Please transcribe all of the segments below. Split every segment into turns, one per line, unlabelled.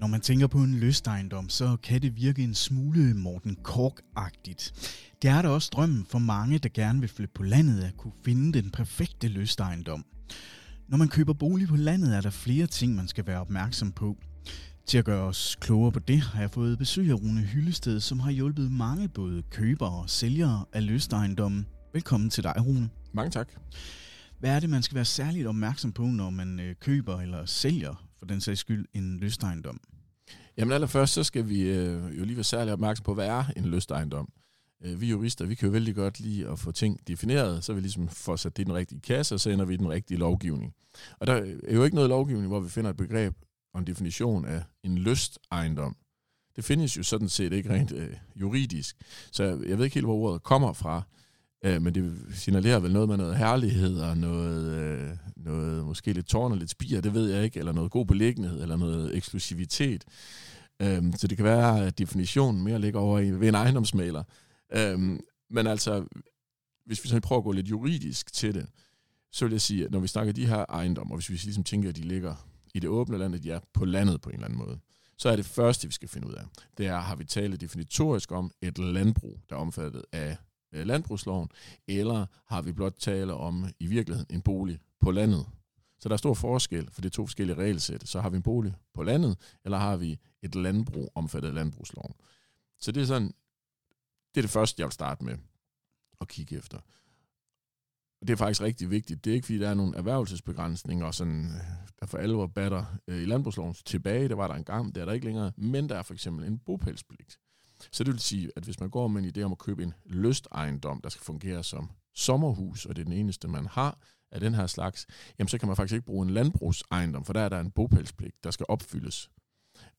Når man tænker på en lystejendom, så kan det virke en smule Morten Kork-agtigt. Det er da også drømmen for mange, der gerne vil flytte på landet, at kunne finde den perfekte lystejendom. Når man køber bolig på landet, er der flere ting, man skal være opmærksom på. Til at gøre os klogere på det, har jeg fået besøg af Rune Hyllested, som har hjulpet mange både købere og sælgere af lystejendommen. Velkommen til dig, Rune.
Mange tak.
Hvad er det, man skal være særligt opmærksom på, når man øh, køber eller sælger, for den sags skyld, en lystejendom?
Jamen allerførst, så skal vi øh, jo lige være særligt opmærksom på, hvad er en lystejendom? Øh, vi jurister, vi kan jo vældig godt lide at få ting defineret, så vi ligesom får sat det i den rigtige kasse, og så ender vi i den rigtige lovgivning. Og der er jo ikke noget lovgivning, hvor vi finder et begreb og en definition af en lystejendom. Det findes jo sådan set ikke rent øh, juridisk, så jeg ved ikke helt, hvor ordet kommer fra, øh, men det signalerer vel noget med noget herlighed og noget, øh, noget måske lidt tårn og lidt spir, det ved jeg ikke, eller noget god beliggenhed, eller noget eksklusivitet. Øh, så det kan være, at definitionen mere ligger over i, ved en ejendomsmaler. Øh, men altså, hvis vi så prøver at gå lidt juridisk til det, så vil jeg sige, at når vi snakker de her ejendommer, hvis vi ligesom tænker, at de ligger i det åbne land, at de er på landet på en eller anden måde, så er det første, vi skal finde ud af, det er, har vi talt definitorisk om et landbrug, der er omfattet af Øh, landbrugsloven, eller har vi blot tale om i virkeligheden en bolig på landet. Så der er stor forskel, for det er to forskellige regelsæt. Så har vi en bolig på landet, eller har vi et landbrug omfattet af landbrugsloven. Så det er sådan, det er det første, jeg vil starte med at kigge efter. Og det er faktisk rigtig vigtigt. Det er ikke, fordi der er nogle erhvervelsesbegrænsninger, sådan, øh, der for alvor batter øh, i landbrugsloven tilbage. Det var der engang, det er der ikke længere. Men der er for eksempel en bopælspligt. Så det vil sige, at hvis man går med en idé om at købe en lystejendom, der skal fungere som sommerhus, og det er den eneste, man har af den her slags, jamen så kan man faktisk ikke bruge en landbrugsejendom, for der er der en bopælspligt, der skal opfyldes.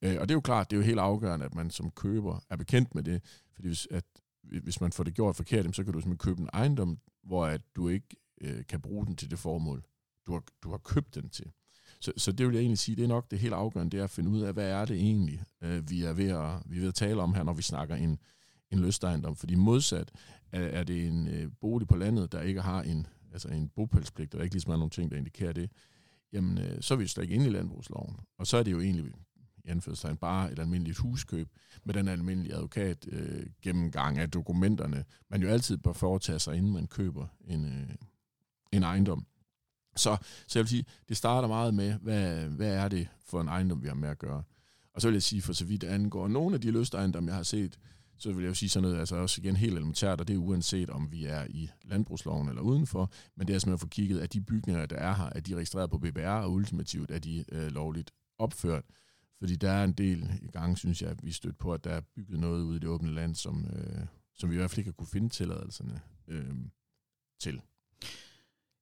Øh, og det er jo klart, det er jo helt afgørende, at man som køber er bekendt med det, fordi hvis, at, hvis man får det gjort forkert, så kan du simpelthen købe en ejendom, hvor at du ikke øh, kan bruge den til det formål, du har, du har købt den til. Så, så det vil jeg egentlig sige, det er nok det helt afgørende, det er at finde ud af, hvad er det egentlig, øh, vi, er ved at, vi er ved at tale om her, når vi snakker en, en lystejendom. Fordi modsat er, er det en øh, bolig på landet, der ikke har en, altså en bopælspligt, og der ikke ligesom er nogen ting, der indikerer det, jamen øh, så er vi slet ikke inde i landbrugsloven. Og så er det jo egentlig i anførselstegn bare et almindeligt huskøb med den almindelige advokat øh, gennemgang af dokumenterne, man jo altid bør foretage sig, inden man køber en, øh, en ejendom. Så, så jeg vil sige, det starter meget med, hvad, hvad er det for en ejendom, vi har med at gøre. Og så vil jeg sige, for så vidt angår nogle af de lystejendomme, jeg har set, så vil jeg jo sige sådan noget, altså også igen helt elementært, og det er uanset om vi er i landbrugsloven eller udenfor, men det er simpelthen at få kigget, at de bygninger, der er her, er de registreret på BBR, og ultimativt er de øh, lovligt opført. Fordi der er en del i gang, synes jeg, at vi stødt på, at der er bygget noget ude i det åbne land, som, øh, som vi i hvert fald ikke har kunne finde tilladelserne øh, til.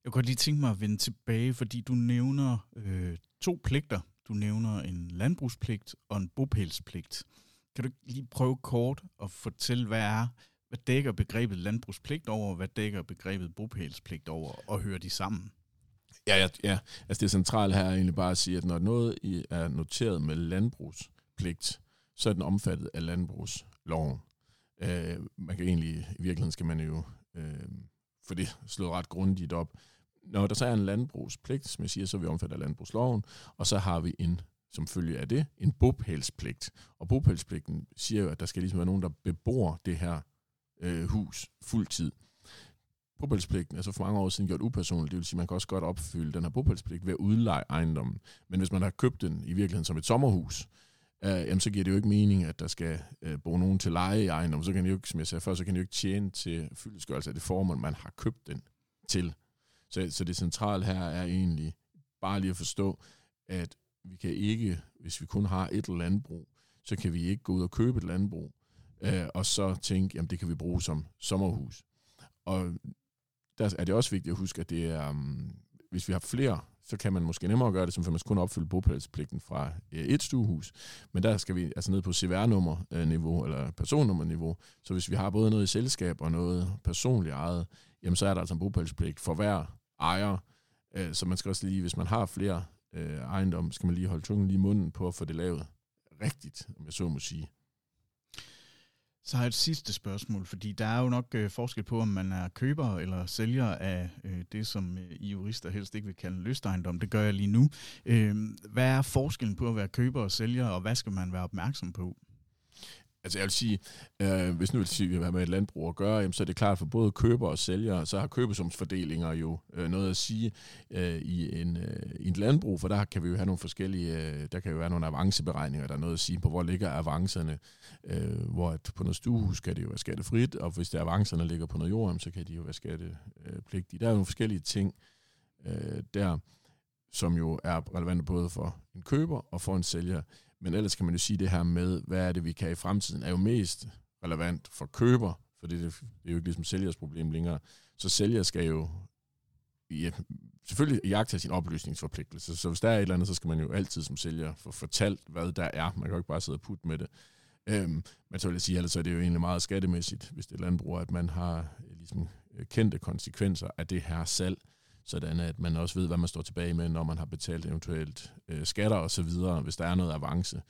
Jeg kunne godt lige tænke mig at vende tilbage, fordi du nævner øh, to pligter. Du nævner en landbrugspligt og en bopælspligt. Kan du lige prøve kort at fortælle, hvad er, hvad dækker begrebet landbrugspligt over, og hvad dækker begrebet bopælspligt over, og hører de sammen?
Ja, ja, ja. Altså det centrale her er egentlig bare at sige, at når noget er noteret med landbrugspligt, så er den omfattet af landbrugsloven. Øh, man kan egentlig, i virkeligheden skal man jo øh, for det slået ret grundigt op. Når der så er en landbrugspligt, som jeg siger, så er vi omfattet af landbrugsloven, og så har vi en, som følge af det, en bopælspligt. Og bopælspligten siger jo, at der skal ligesom være nogen, der bebor det her øh, hus fuldtid. Bopælspligten er så for mange år siden gjort upersonlig, det vil sige, at man kan også godt opfylde den her bopælspligt ved at udleje ejendommen. Men hvis man har købt den i virkeligheden som et sommerhus, øh, Øh, jamen så giver det jo ikke mening, at der skal øh, bo nogen til leje i ejendommen. Så kan det jo ikke, som jeg sagde før, så kan det jo ikke tjene til fyldesgørelse af det formål, man har købt den til. Så, så det centrale her er egentlig bare lige at forstå, at vi kan ikke, hvis vi kun har et landbrug, så kan vi ikke gå ud og købe et landbrug, øh, og så tænke, jamen det kan vi bruge som sommerhus. Og der er det også vigtigt at huske, at det er, um, hvis vi har flere, så kan man måske nemmere gøre det, som for man kun opfylde bopælspligten fra øh, et stuehus. Men der skal vi altså ned på CVR-nummer-niveau, eller personnummer-niveau. Så hvis vi har både noget i selskab og noget personligt ejet, jamen så er der altså en bopælspligt for hver ejer. Øh, så man skal også lige, hvis man har flere øh, skal man lige holde tungen lige i munden på at få det lavet rigtigt, om jeg så må sige.
Så har jeg et sidste spørgsmål, fordi der er jo nok øh, forskel på, om man er køber eller sælger af øh, det, som øh, I jurister helst ikke vil kalde lystejendom. Det gør jeg lige nu. Øh, hvad er forskellen på at være køber og sælger, og hvad skal man være opmærksom på?
Altså jeg vil sige, øh, hvis nu vil sige, at vi har med et landbrug at gøre, jamen, så er det klart for både køber og sælger, så har købesumsfordelinger jo øh, noget at sige øh, i, en, øh, i en landbrug, for der kan vi jo have nogle forskellige, øh, der kan jo være nogle avanceberegninger, der er noget at sige på, hvor ligger avancerne, øh, hvor at på noget stuehus kan det jo være skattefrit, og hvis der avancerne ligger på noget jord, så kan de jo være skattepligtige. Der er nogle forskellige ting øh, der, som jo er relevante både for en køber og for en sælger. Men ellers kan man jo sige, det her med, hvad er det, vi kan i fremtiden, er jo mest relevant for køber, for det, det er jo ikke ligesom sælgers problem længere. Så sælger skal jo ja, selvfølgelig jagte sin oplysningsforpligtelse. Så hvis der er et eller andet, så skal man jo altid som sælger få fortalt, hvad der er. Man kan jo ikke bare sidde og putte med det. Øhm, men så vil jeg sige, at det er det jo egentlig meget skattemæssigt, hvis det er landbrug, at man har øh, ligesom, øh, kendte konsekvenser af det her salg sådan at man også ved, hvad man står tilbage med, når man har betalt eventuelt øh, skatter og så videre, hvis der er noget avance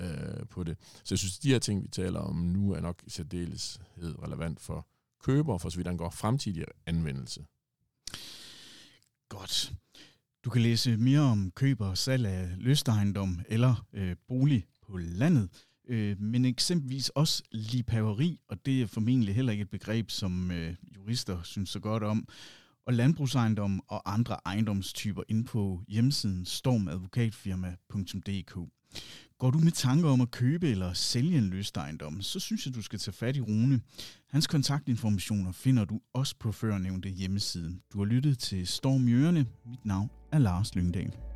øh, på det. Så jeg synes, at de her ting, vi taler om nu, er nok i særdeleshed øh, relevant for køber, for så vidt angår fremtidig anvendelse.
Godt. Du kan læse mere om køber og salg af løstejendom eller øh, bolig på landet, øh, men eksempelvis også lipaveri, og det er formentlig heller ikke et begreb, som øh, jurister synes så godt om og landbrugsejendom og andre ejendomstyper ind på hjemmesiden stormadvokatfirma.dk. Går du med tanker om at købe eller sælge en løst ejendom, så synes jeg, du skal tage fat i Rune. Hans kontaktinformationer finder du også på førnævnte hjemmeside. Du har lyttet til Storm Jørne. Mit navn er Lars Lyngdal.